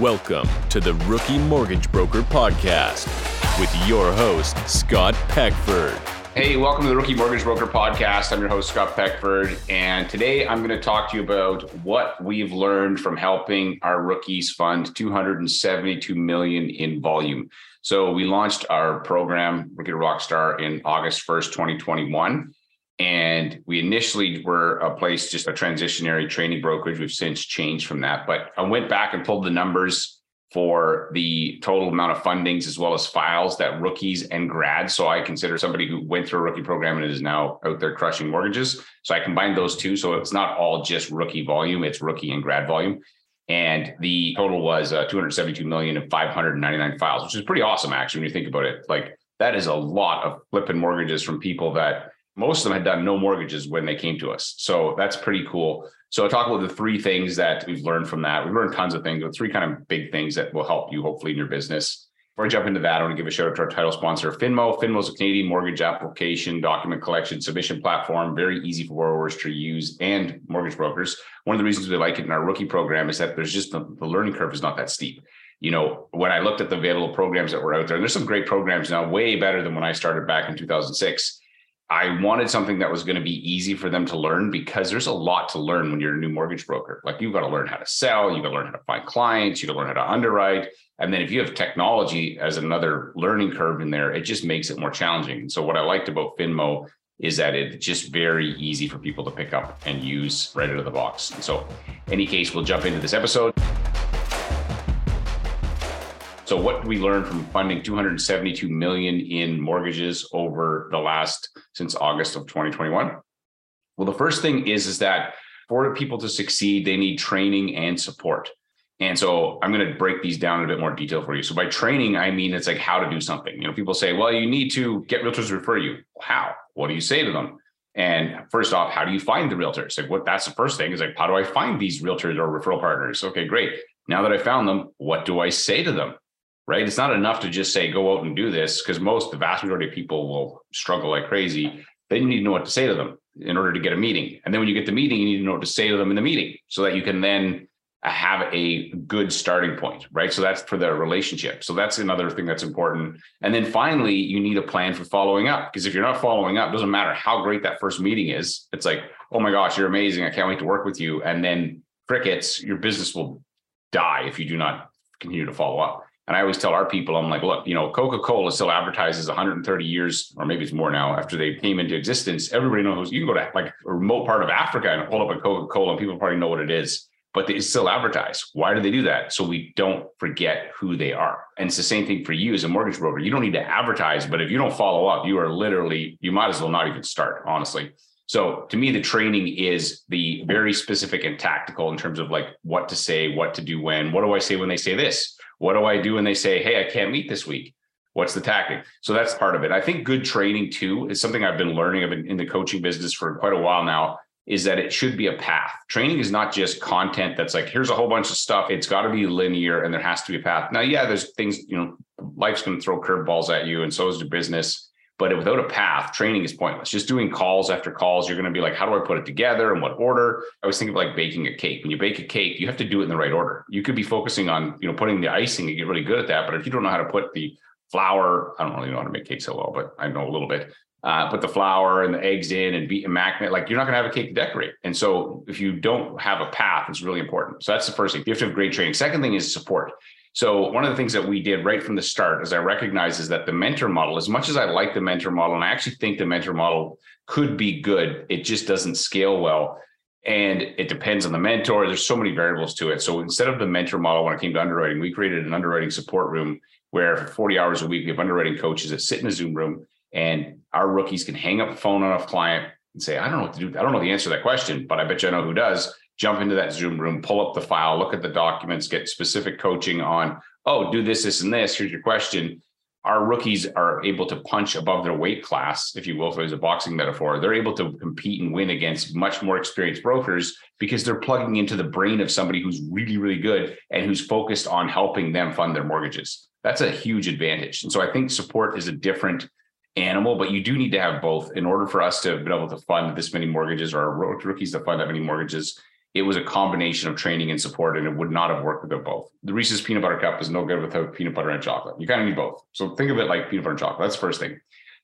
Welcome to the Rookie Mortgage Broker Podcast with your host, Scott Peckford. Hey, welcome to the Rookie Mortgage Broker Podcast. I'm your host, Scott Peckford. And today I'm going to talk to you about what we've learned from helping our rookies fund 272 million in volume. So we launched our program, Rookie Rockstar, in August 1st, 2021. And we initially were a place, just a transitionary training brokerage. We've since changed from that. But I went back and pulled the numbers for the total amount of fundings as well as files that rookies and grads. So I consider somebody who went through a rookie program and is now out there crushing mortgages. So I combined those two. So it's not all just rookie volume, it's rookie and grad volume. And the total was uh, 272 million and 599 files, which is pretty awesome, actually, when you think about it. Like that is a lot of flipping mortgages from people that most of them had done no mortgages when they came to us. So that's pretty cool. So I'll talk about the three things that we've learned from that. We've learned tons of things, but three kind of big things that will help you hopefully in your business. Before I jump into that, I want to give a shout out to our title sponsor, Finmo. Finmo is a Canadian mortgage application, document collection, submission platform, very easy for borrowers to use and mortgage brokers. One of the reasons we like it in our rookie program is that there's just the, the learning curve is not that steep you know, when I looked at the available programs that were out there, and there's some great programs now, way better than when I started back in 2006. I wanted something that was going to be easy for them to learn because there's a lot to learn when you're a new mortgage broker. Like you've got to learn how to sell, you've got to learn how to find clients, you've got to learn how to underwrite. And then if you have technology as another learning curve in there, it just makes it more challenging. So what I liked about Finmo is that it's just very easy for people to pick up and use right out of the box. And so, any case, we'll jump into this episode. So what do we learn from funding 272 million in mortgages over the last since August of 2021? Well, the first thing is is that for people to succeed, they need training and support. And so I'm going to break these down in a bit more detail for you. So by training, I mean it's like how to do something. You know, people say, well, you need to get realtors to refer you. How? What do you say to them? And first off, how do you find the realtors? Like what that's the first thing is like, how do I find these realtors or referral partners? Okay, great. Now that I found them, what do I say to them? Right? It's not enough to just say, go out and do this, because most, the vast majority of people will struggle like crazy. Then you need to know what to say to them in order to get a meeting. And then when you get the meeting, you need to know what to say to them in the meeting so that you can then uh, have a good starting point, right? So that's for the relationship. So that's another thing that's important. And then finally, you need a plan for following up because if you're not following up, doesn't matter how great that first meeting is. It's like, oh my gosh, you're amazing. I can't wait to work with you. And then crickets, your business will die if you do not continue to follow up. And I always tell our people, I'm like, look, you know, Coca Cola still advertises 130 years, or maybe it's more now, after they came into existence. Everybody knows you can go to like a remote part of Africa and pull up a Coca Cola, and people probably know what it is, but they still advertise. Why do they do that? So we don't forget who they are. And it's the same thing for you as a mortgage broker. You don't need to advertise, but if you don't follow up, you are literally, you might as well not even start, honestly. So to me, the training is the very specific and tactical in terms of like what to say, what to do when. What do I say when they say this? What do I do when they say, hey, I can't meet this week? What's the tactic? So that's part of it. I think good training too is something I've been learning. I've been in the coaching business for quite a while now. Is that it should be a path. Training is not just content that's like, here's a whole bunch of stuff. It's got to be linear and there has to be a path. Now, yeah, there's things, you know, life's going to throw curveballs at you and so is your business. But without a path, training is pointless. Just doing calls after calls, you're going to be like, how do I put it together? In what order? I was thinking of like baking a cake. When you bake a cake, you have to do it in the right order. You could be focusing on, you know, putting the icing and get really good at that. But if you don't know how to put the flour, I don't really know how to make cake so well, but I know a little bit. Uh, put the flour and the eggs in and beat and magnate, like you're not going to have a cake to decorate. And so if you don't have a path, it's really important. So that's the first thing. You have to have great training. Second thing is support. So one of the things that we did right from the start, as I recognize, is that the mentor model, as much as I like the mentor model, and I actually think the mentor model could be good, it just doesn't scale well. And it depends on the mentor. There's so many variables to it. So instead of the mentor model, when it came to underwriting, we created an underwriting support room where for 40 hours a week, we have underwriting coaches that sit in a Zoom room and our rookies can hang up the phone on a client and say, I don't know what to do. I don't know the answer to that question, but I bet you I know who does jump into that Zoom room, pull up the file, look at the documents, get specific coaching on, oh, do this, this, and this. Here's your question. Our rookies are able to punch above their weight class, if you will, if was a boxing metaphor. They're able to compete and win against much more experienced brokers because they're plugging into the brain of somebody who's really, really good and who's focused on helping them fund their mortgages. That's a huge advantage. And so I think support is a different animal, but you do need to have both in order for us to be able to fund this many mortgages or our rookies to fund that many mortgages it was a combination of training and support, and it would not have worked without both. The Reese's peanut butter cup is no good without peanut butter and chocolate. You kind of need both. So think of it like peanut butter and chocolate. That's the first thing.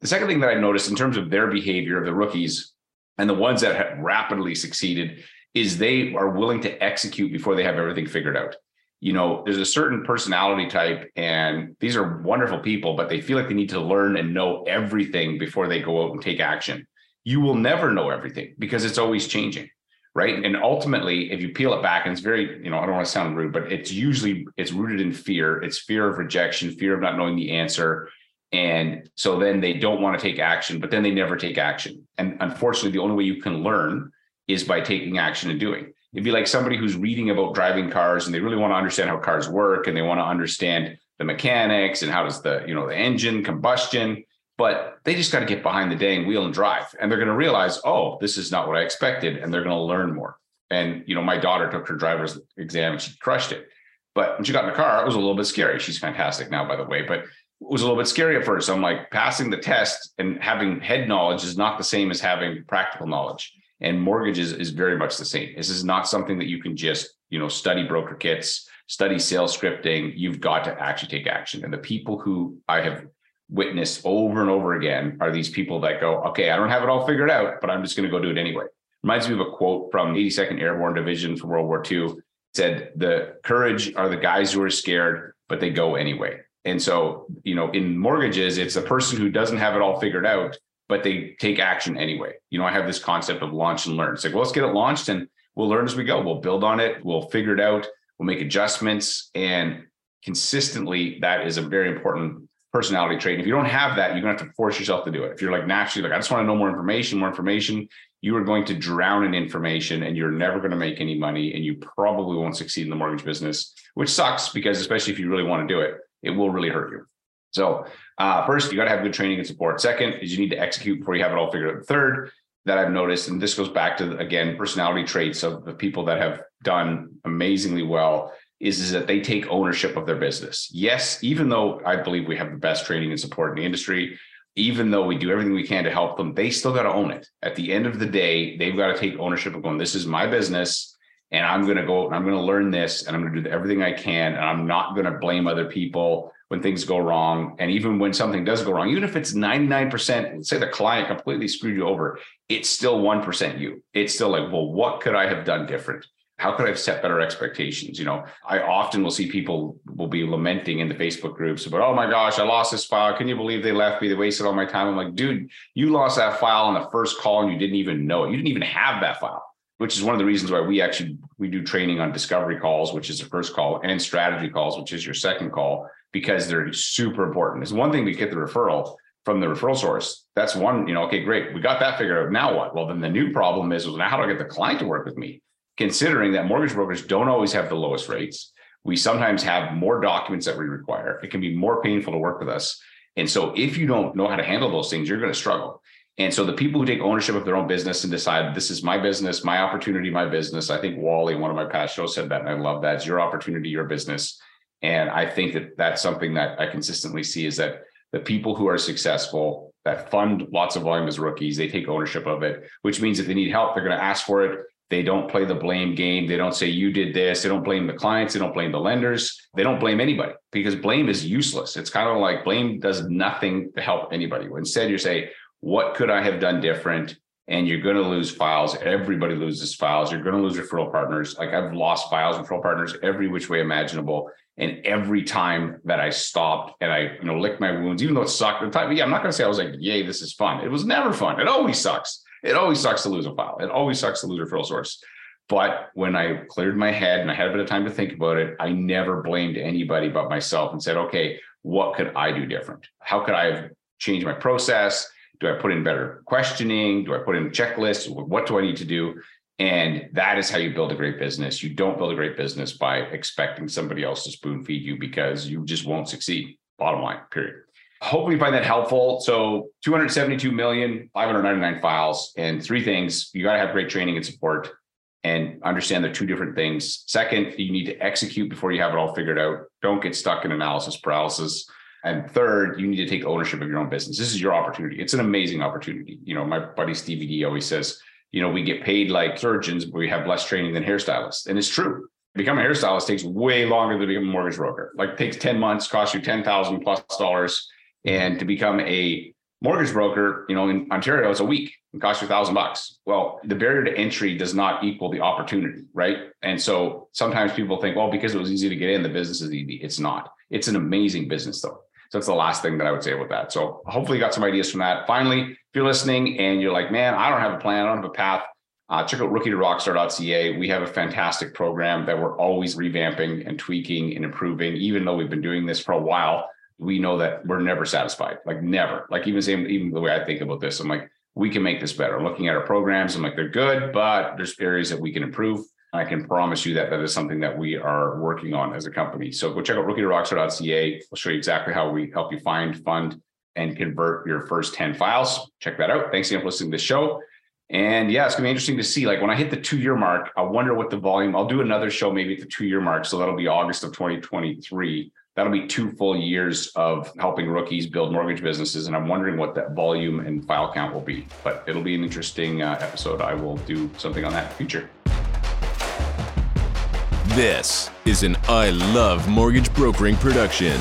The second thing that I noticed in terms of their behavior of the rookies and the ones that have rapidly succeeded is they are willing to execute before they have everything figured out. You know, there's a certain personality type, and these are wonderful people, but they feel like they need to learn and know everything before they go out and take action. You will never know everything because it's always changing right? And ultimately if you peel it back and it's very you know i don't want to sound rude but it's usually it's rooted in fear. It's fear of rejection fear of not knowing the answer. And so then they don't want to take action but then they never take action. And unfortunately the only way you can learn is by taking action and doing. It'd be like somebody who's reading about driving cars and they really want to understand how cars work and they want to understand the mechanics and how does the you know the engine combustion but they just got to get behind the dang wheel and drive and they're going to realize oh this is not what i expected and they're going to learn more. And you know my daughter took her driver's exam and she crushed it. But when she got in the car it was a little bit scary. She's fantastic now by the way but it was a little bit scary at first. I'm like passing the test and having head knowledge is not the same as having practical knowledge. And mortgages is very much the same. This is not something that you can just you know study broker kits study sales scripting. You've got to actually take action. And the people who i have witness over and over again are these people that go, okay, I don't have it all figured out, but I'm just going to go do it anyway. Reminds me of a quote from 82nd Airborne Division from World War II. Said, the courage are the guys who are scared, but they go anyway. And so, you know, in mortgages, it's a person who doesn't have it all figured out, but they take action anyway. You know, I have this concept of launch and learn. It's like, well, let's get it launched and we'll learn as we go. We'll build on it. We'll figure it out. We'll make adjustments. And consistently, that is a very important personality trait. And if you don't have that, you're to have to force yourself to do it. If you're like naturally like, I just want to know more information, more information, you are going to drown in information and you're never going to make any money and you probably won't succeed in the mortgage business, which sucks because especially if you really want to do it, it will really hurt you. So uh, first, you got to have good training and support. Second is you need to execute before you have it all figured out. Third, that I've noticed, and this goes back to again personality traits of the people that have done amazingly well, is, is that they take ownership of their business. Yes, even though I believe we have the best training and support in the industry, even though we do everything we can to help them, they still got to own it. At the end of the day, they've got to take ownership of going, this is my business. And I'm going to go and I'm going to learn this and I'm going to do everything I can. And I'm not going to blame other people when things go wrong. And even when something does go wrong, even if it's 99%, say the client completely screwed you over, it's still 1% you. It's still like, well, what could I have done different? How could I have set better expectations? You know, I often will see people will be lamenting in the Facebook groups about, oh my gosh, I lost this file. Can you believe they left me? They wasted all my time. I'm like, dude, you lost that file on the first call and you didn't even know it. You didn't even have that file, which is one of the reasons why we actually we do training on discovery calls, which is the first call, and strategy calls, which is your second call, because they're super important. It's one thing to get the referral from the referral source. That's one, you know, okay, great. We got that figured out. Now what? Well, then the new problem is, well, now how do I get the client to work with me? Considering that mortgage brokers don't always have the lowest rates. We sometimes have more documents that we require. It can be more painful to work with us. And so if you don't know how to handle those things, you're going to struggle. And so the people who take ownership of their own business and decide this is my business, my opportunity, my business. I think Wally, one of my past shows, said that, and I love that. It's your opportunity, your business. And I think that that's something that I consistently see is that the people who are successful that fund lots of volume as rookies, they take ownership of it, which means if they need help, they're going to ask for it. They don't play the blame game. They don't say you did this. They don't blame the clients. They don't blame the lenders. They don't blame anybody because blame is useless. It's kind of like blame does nothing to help anybody. Instead, you say, what could I have done different? And you're going to lose files. Everybody loses files. You're going to lose referral partners. Like I've lost files, and referral partners every which way imaginable. And every time that I stopped and I, you know, licked my wounds, even though it sucked at the time, yeah, I'm not going to say I was like, yay, this is fun. It was never fun. It always sucks. It always sucks to lose a file. It always sucks to lose a referral source. But when I cleared my head and I had a bit of time to think about it, I never blamed anybody but myself and said, okay, what could I do different? How could I have changed my process? Do I put in better questioning? Do I put in checklists? What do I need to do? And that is how you build a great business. You don't build a great business by expecting somebody else to spoon feed you because you just won't succeed. Bottom line, period. Hopefully, you find that helpful. So, 272 million, 599 files, and three things you got to have great training and support and understand the two different things. Second, you need to execute before you have it all figured out. Don't get stuck in analysis paralysis. And third, you need to take ownership of your own business. This is your opportunity. It's an amazing opportunity. You know, my buddy Stevie D always says, you know, we get paid like surgeons, but we have less training than hairstylists. And it's true. Become a hairstylist takes way longer than become a mortgage broker. Like takes 10 months, costs you 10,000 plus dollars. And to become a mortgage broker, you know, in Ontario, it's a week and costs you a thousand bucks. Well, the barrier to entry does not equal the opportunity, right? And so sometimes people think, well, because it was easy to get in, the business is easy. It's not. It's an amazing business though. So that's the last thing that I would say about that. So hopefully you got some ideas from that. Finally, if you're listening and you're like, man, I don't have a plan, I don't have a path, uh, check out rookie to rockstar.ca. We have a fantastic program that we're always revamping and tweaking and improving. Even though we've been doing this for a while, we know that we're never satisfied. Like never. Like even same, even the way I think about this, I'm like, we can make this better. I'm looking at our programs, I'm like, they're good, but there's areas that we can improve. I can promise you that that is something that we are working on as a company. So go check out rookie rockstar.ca. I'll show you exactly how we help you find, fund, and convert your first 10 files. Check that out. Thanks again for listening to the show. And yeah, it's gonna be interesting to see. Like when I hit the two year mark, I wonder what the volume. I'll do another show maybe at the two year mark. So that'll be August of 2023. That'll be two full years of helping rookies build mortgage businesses. And I'm wondering what that volume and file count will be. But it'll be an interesting uh, episode. I will do something on that in the future. This is an I Love Mortgage Brokering production.